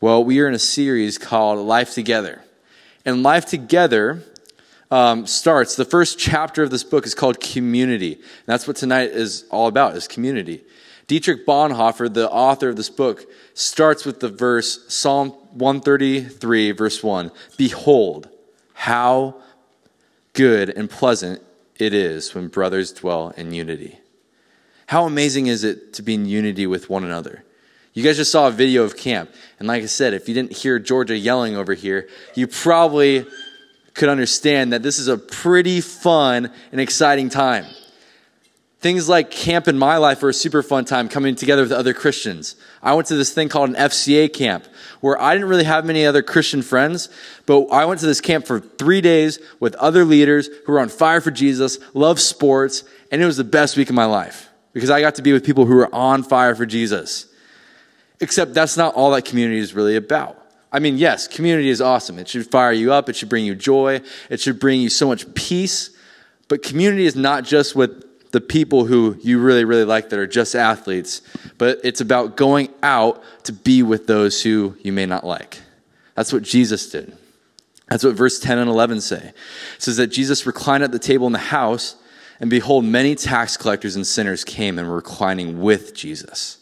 Well, we are in a series called Life Together. And Life Together um, starts, the first chapter of this book is called Community. And that's what tonight is all about, is community. Dietrich Bonhoeffer, the author of this book, starts with the verse, Psalm 133, verse 1. Behold, how good and pleasant it is when brothers dwell in unity. How amazing is it to be in unity with one another? You guys just saw a video of camp. And like I said, if you didn't hear Georgia yelling over here, you probably could understand that this is a pretty fun and exciting time. Things like camp in my life are a super fun time coming together with other Christians. I went to this thing called an FCA camp where I didn't really have many other Christian friends, but I went to this camp for three days with other leaders who were on fire for Jesus, love sports, and it was the best week of my life because I got to be with people who were on fire for Jesus. Except that's not all that community is really about. I mean, yes, community is awesome. It should fire you up, it should bring you joy, it should bring you so much peace. But community is not just with the people who you really, really like that are just athletes, but it's about going out to be with those who you may not like. That's what Jesus did. That's what verse 10 and 11 say. It says that Jesus reclined at the table in the house, and behold, many tax collectors and sinners came and were reclining with Jesus.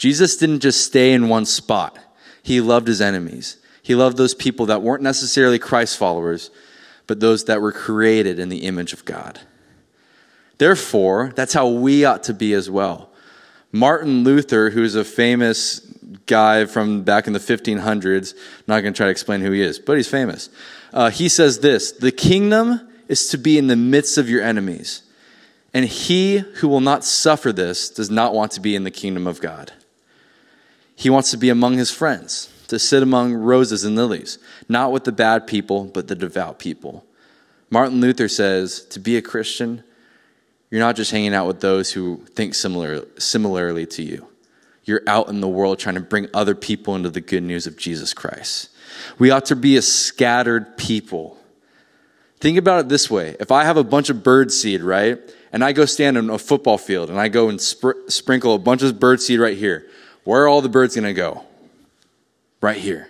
Jesus didn't just stay in one spot, he loved his enemies. He loved those people that weren't necessarily Christ followers, but those that were created in the image of God. Therefore, that's how we ought to be as well. Martin Luther, who's a famous guy from back in the 1500s, I'm not going to try to explain who he is, but he's famous. Uh, he says this The kingdom is to be in the midst of your enemies, and he who will not suffer this does not want to be in the kingdom of God. He wants to be among his friends, to sit among roses and lilies, not with the bad people, but the devout people. Martin Luther says to be a Christian, you're not just hanging out with those who think similar, similarly to you. You're out in the world trying to bring other people into the good news of Jesus Christ. We ought to be a scattered people. Think about it this way if I have a bunch of bird seed, right, and I go stand in a football field and I go and spr- sprinkle a bunch of bird seed right here, where are all the birds going to go? Right here.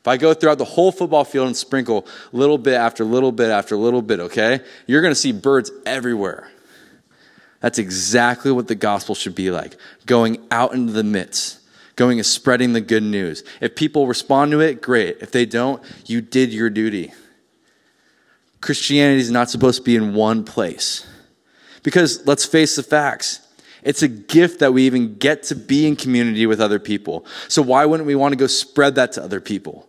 If I go throughout the whole football field and sprinkle little bit after little bit after little bit, okay, you're going to see birds everywhere. That's exactly what the gospel should be like going out into the midst, going and spreading the good news. If people respond to it, great. If they don't, you did your duty. Christianity is not supposed to be in one place. Because let's face the facts it's a gift that we even get to be in community with other people. So why wouldn't we want to go spread that to other people?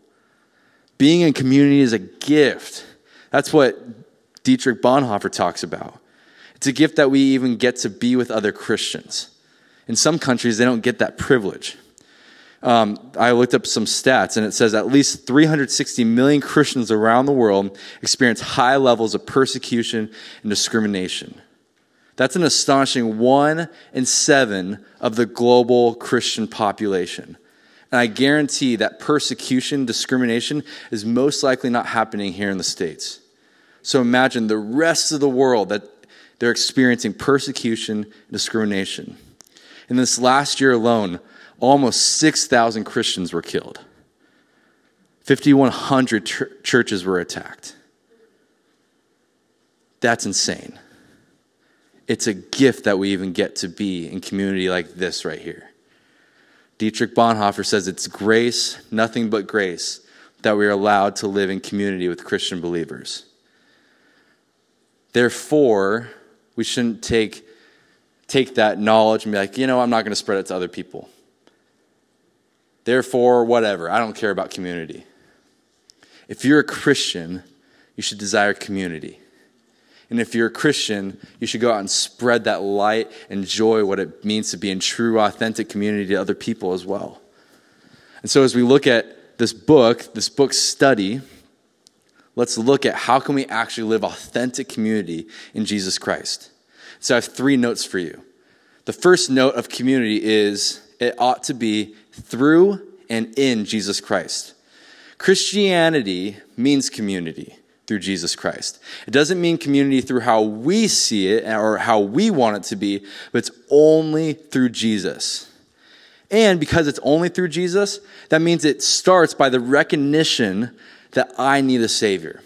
Being in community is a gift. That's what Dietrich Bonhoeffer talks about. It's a gift that we even get to be with other Christians. In some countries, they don't get that privilege. Um, I looked up some stats, and it says at least 360 million Christians around the world experience high levels of persecution and discrimination. That's an astonishing one in seven of the global Christian population. And I guarantee that persecution, discrimination is most likely not happening here in the States. So imagine the rest of the world that they're experiencing persecution discrimination. In this last year alone, almost 6,000 Christians were killed. 5,100 ch- churches were attacked. That's insane it's a gift that we even get to be in community like this right here. Dietrich Bonhoeffer says it's grace, nothing but grace, that we are allowed to live in community with Christian believers. Therefore, we shouldn't take, take that knowledge and be like, you know, I'm not going to spread it to other people. Therefore, whatever, I don't care about community. If you're a Christian, you should desire community. And if you're a Christian, you should go out and spread that light and joy, what it means to be in true, authentic community to other people as well. And so, as we look at this book, this book study, let's look at how can we actually live authentic community in Jesus Christ. So, I have three notes for you. The first note of community is it ought to be through and in Jesus Christ. Christianity means community through Jesus Christ. It doesn't mean community through how we see it or how we want it to be, but it's only through Jesus. And because it's only through Jesus, that means it starts by the recognition that I need a Savior.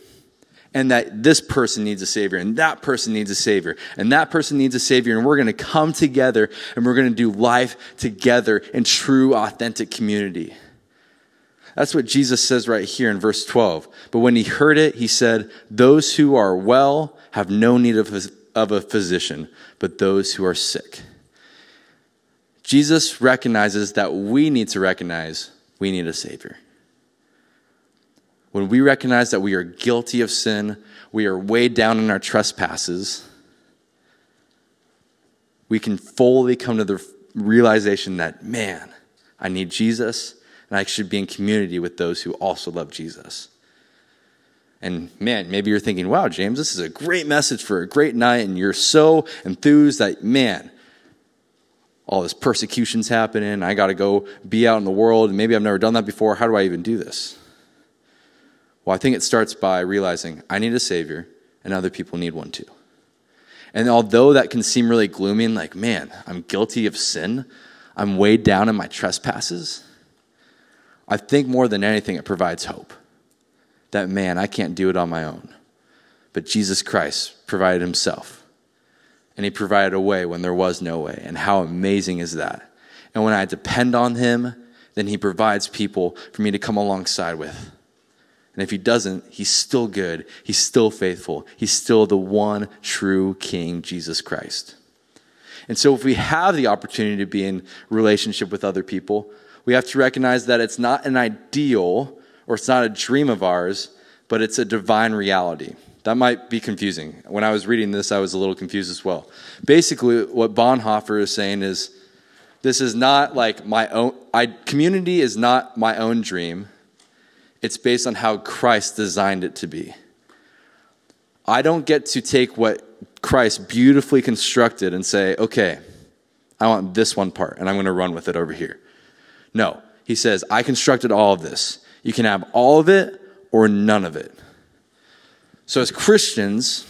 And that this person needs a Savior, and that person needs a Savior, and that person needs a Savior, and we're gonna come together and we're gonna do life together in true, authentic community. That's what Jesus says right here in verse 12. But when he heard it, he said, Those who are well have no need of a, of a physician, but those who are sick. Jesus recognizes that we need to recognize we need a Savior. When we recognize that we are guilty of sin, we are weighed down in our trespasses, we can fully come to the realization that, man, I need Jesus and I should be in community with those who also love Jesus. And man, maybe you're thinking, wow, James, this is a great message for a great night, and you're so enthused that, man, all this persecution's happening. I got to go be out in the world. And maybe I've never done that before. How do I even do this? Well, I think it starts by realizing I need a Savior and other people need one too. And although that can seem really gloomy and like, man, I'm guilty of sin, I'm weighed down in my trespasses, I think more than anything it provides hope. That, man, I can't do it on my own. But Jesus Christ provided Himself and he provided a way when there was no way. And how amazing is that? And when I depend on him, then he provides people for me to come alongside with. And if he doesn't, he's still good. He's still faithful. He's still the one true King, Jesus Christ. And so if we have the opportunity to be in relationship with other people, we have to recognize that it's not an ideal or it's not a dream of ours, but it's a divine reality. That might be confusing. When I was reading this, I was a little confused as well. Basically, what Bonhoeffer is saying is this is not like my own, I, community is not my own dream. It's based on how Christ designed it to be. I don't get to take what Christ beautifully constructed and say, okay, I want this one part and I'm going to run with it over here. No, he says, I constructed all of this. You can have all of it or none of it. So, as Christians,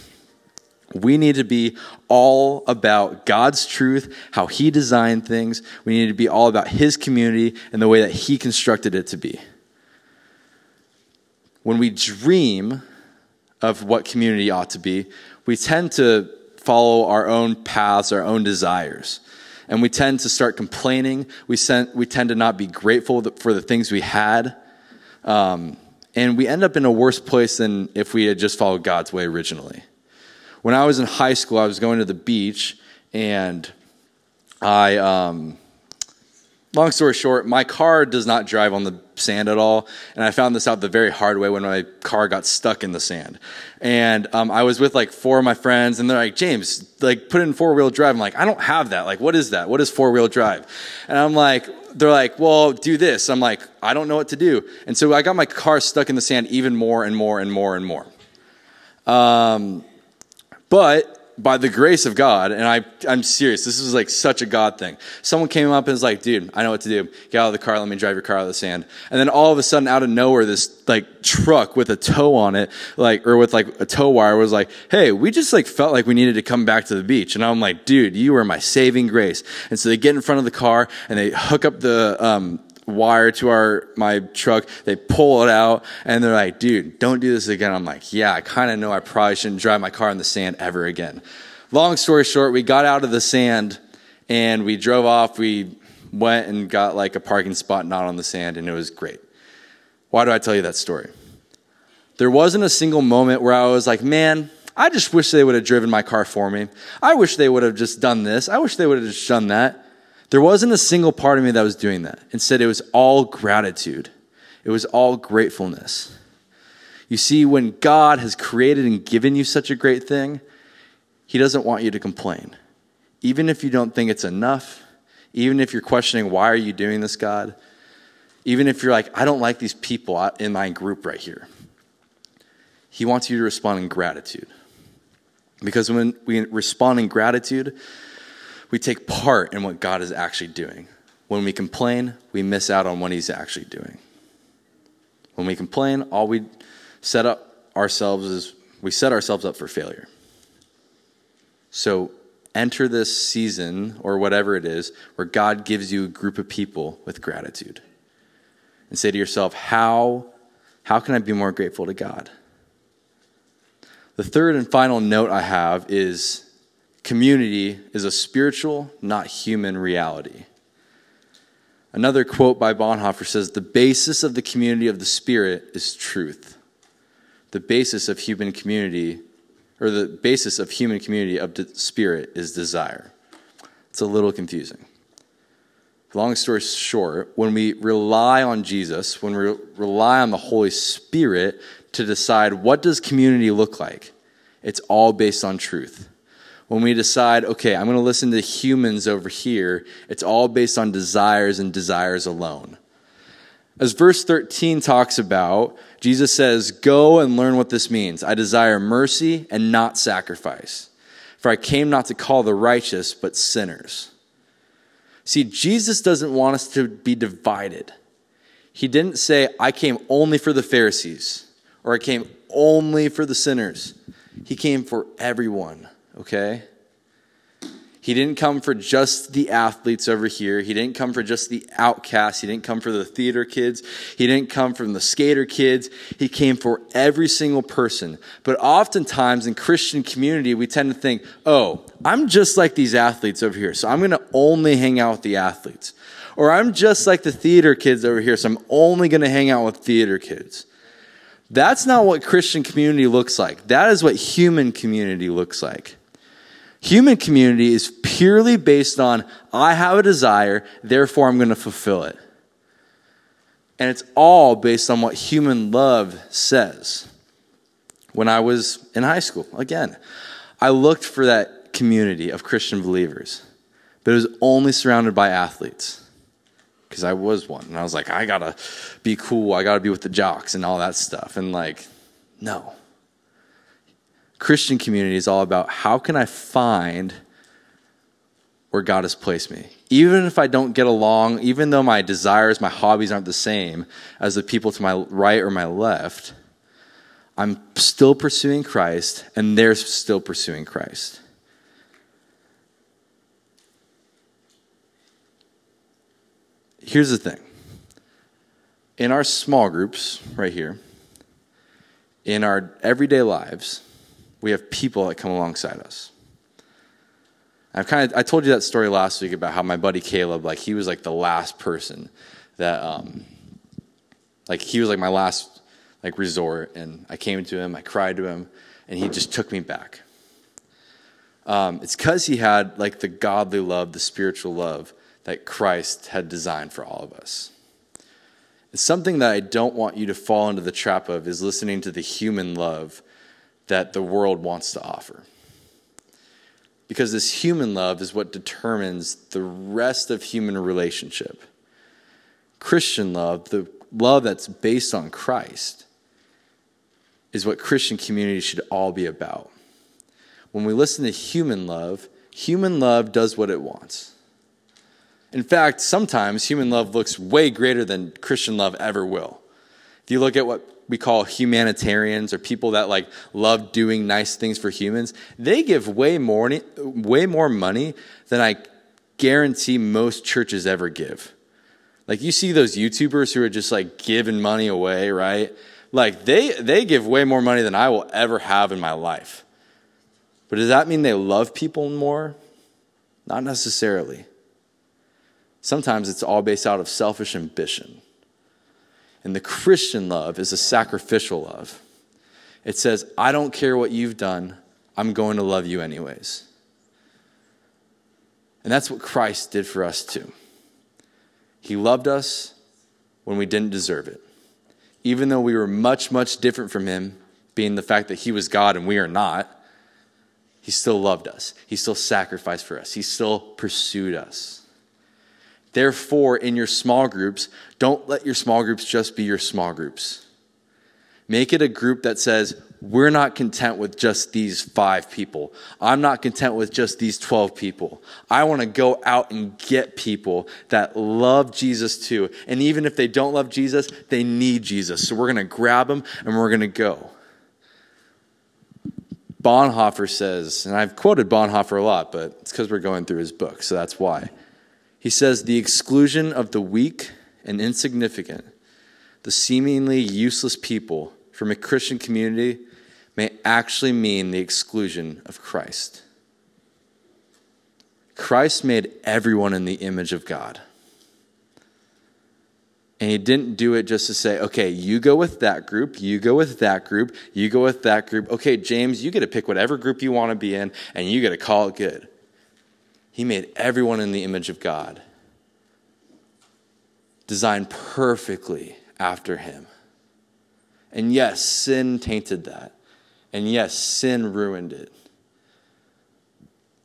we need to be all about God's truth, how He designed things. We need to be all about His community and the way that He constructed it to be. When we dream of what community ought to be, we tend to follow our own paths, our own desires. And we tend to start complaining. We, sent, we tend to not be grateful for the things we had. Um, and we end up in a worse place than if we had just followed God's way originally. When I was in high school, I was going to the beach, and I, um, long story short, my car does not drive on the sand at all. And I found this out the very hard way when my car got stuck in the sand. And um, I was with like four of my friends, and they're like, James, like put in four wheel drive. I'm like, I don't have that. Like, what is that? What is four wheel drive? And I'm like, they're like, well, do this. I'm like, I don't know what to do. And so I got my car stuck in the sand even more and more and more and more. Um, but by the grace of God, and I, I'm serious, this is like such a God thing. Someone came up and was like, dude, I know what to do. Get out of the car, let me drive your car out of the sand. And then all of a sudden, out of nowhere, this like truck with a tow on it, like, or with like a tow wire was like, hey, we just like felt like we needed to come back to the beach. And I'm like, dude, you were my saving grace. And so they get in front of the car and they hook up the, um, wire to our my truck. They pull it out and they're like, dude, don't do this again. I'm like, yeah, I kind of know I probably shouldn't drive my car in the sand ever again. Long story short, we got out of the sand and we drove off. We went and got like a parking spot not on the sand and it was great. Why do I tell you that story? There wasn't a single moment where I was like, man, I just wish they would have driven my car for me. I wish they would have just done this. I wish they would have just done that. There wasn't a single part of me that was doing that. Instead, it was all gratitude, it was all gratefulness. You see, when God has created and given you such a great thing, He doesn't want you to complain. Even if you don't think it's enough, even if you're questioning, why are you doing this, God? Even if you're like, I don't like these people in my group right here. He wants you to respond in gratitude. Because when we respond in gratitude, we take part in what God is actually doing. When we complain, we miss out on what He's actually doing. When we complain, all we set up ourselves is we set ourselves up for failure. So enter this season or whatever it is where God gives you a group of people with gratitude. And say to yourself, how, how can I be more grateful to God? The third and final note I have is community is a spiritual, not human reality. Another quote by Bonhoeffer says The basis of the community of the Spirit is truth. The basis of human community or the basis of human community of the spirit is desire. It's a little confusing. Long story short, when we rely on Jesus, when we rely on the Holy Spirit to decide what does community look like, it's all based on truth. When we decide, okay, I'm going to listen to humans over here, it's all based on desires and desires alone. As verse 13 talks about, Jesus says, Go and learn what this means. I desire mercy and not sacrifice. For I came not to call the righteous, but sinners. See, Jesus doesn't want us to be divided. He didn't say, I came only for the Pharisees, or I came only for the sinners. He came for everyone, okay? He didn't come for just the athletes over here. He didn't come for just the outcasts. He didn't come for the theater kids. He didn't come from the skater kids. He came for every single person. But oftentimes in Christian community, we tend to think, oh, I'm just like these athletes over here, so I'm going to only hang out with the athletes. Or I'm just like the theater kids over here, so I'm only going to hang out with theater kids. That's not what Christian community looks like. That is what human community looks like. Human community is purely based on I have a desire, therefore I'm going to fulfill it. And it's all based on what human love says. When I was in high school, again, I looked for that community of Christian believers, but it was only surrounded by athletes because I was one. And I was like, I gotta be cool. I gotta be with the jocks and all that stuff. And like, no. Christian community is all about how can I find where God has placed me. Even if I don't get along, even though my desires, my hobbies aren't the same as the people to my right or my left, I'm still pursuing Christ and they're still pursuing Christ. Here's the thing in our small groups right here, in our everyday lives, we have people that come alongside us. I've kind of I told you that story last week about how my buddy Caleb, like he was like the last person that um like he was like my last like resort and I came to him, I cried to him, and he just took me back. Um, it's because he had like the godly love, the spiritual love that Christ had designed for all of us. It's something that I don't want you to fall into the trap of is listening to the human love that the world wants to offer. Because this human love is what determines the rest of human relationship. Christian love, the love that's based on Christ, is what Christian community should all be about. When we listen to human love, human love does what it wants. In fact, sometimes human love looks way greater than Christian love ever will. If you look at what we call humanitarians or people that like love doing nice things for humans, they give way more, way more money than I guarantee most churches ever give. Like you see those YouTubers who are just like giving money away, right? Like they they give way more money than I will ever have in my life. But does that mean they love people more? Not necessarily. Sometimes it's all based out of selfish ambition. And the Christian love is a sacrificial love. It says, I don't care what you've done, I'm going to love you anyways. And that's what Christ did for us too. He loved us when we didn't deserve it. Even though we were much, much different from Him, being the fact that He was God and we are not, He still loved us. He still sacrificed for us. He still pursued us. Therefore, in your small groups, don't let your small groups just be your small groups. Make it a group that says, we're not content with just these five people. I'm not content with just these 12 people. I want to go out and get people that love Jesus too. And even if they don't love Jesus, they need Jesus. So we're going to grab them and we're going to go. Bonhoeffer says, and I've quoted Bonhoeffer a lot, but it's because we're going through his book, so that's why. He says, The exclusion of the weak and insignificant, the seemingly useless people from a Christian community may actually mean the exclusion of Christ. Christ made everyone in the image of God. And he didn't do it just to say, okay, you go with that group, you go with that group, you go with that group. Okay, James, you get to pick whatever group you want to be in, and you get to call it good. He made everyone in the image of God, designed perfectly after him. And yes, sin tainted that. And yes, sin ruined it.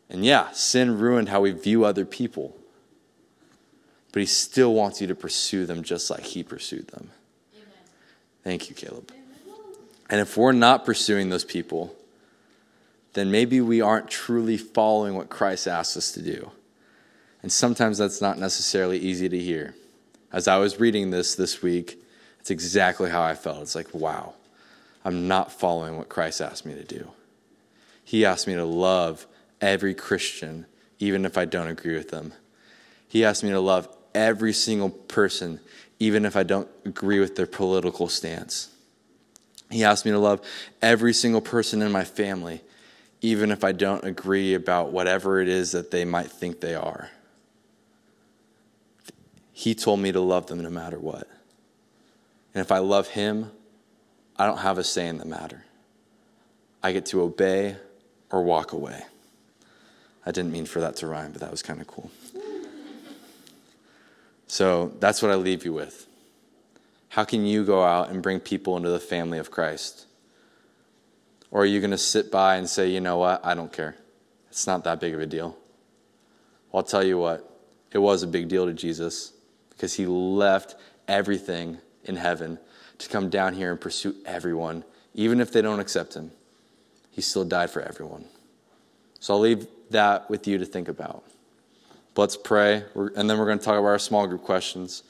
And yeah, sin ruined how we view other people but he still wants you to pursue them just like he pursued them. Amen. Thank you, Caleb. Amen. And if we're not pursuing those people, then maybe we aren't truly following what Christ asks us to do. And sometimes that's not necessarily easy to hear. As I was reading this this week, it's exactly how I felt. It's like, wow, I'm not following what Christ asked me to do. He asked me to love every Christian, even if I don't agree with them. He asked me to love every single person, even if I don't agree with their political stance. He asked me to love every single person in my family, even if I don't agree about whatever it is that they might think they are. He told me to love them no matter what. And if I love Him, I don't have a say in the matter. I get to obey or walk away. I didn't mean for that to rhyme, but that was kind of cool. So that's what I leave you with. How can you go out and bring people into the family of Christ? Or are you going to sit by and say, you know what, I don't care? It's not that big of a deal. Well, I'll tell you what, it was a big deal to Jesus because he left everything in heaven to come down here and pursue everyone, even if they don't accept him. He still died for everyone. So I'll leave that with you to think about. Let's pray, and then we're going to talk about our small group questions.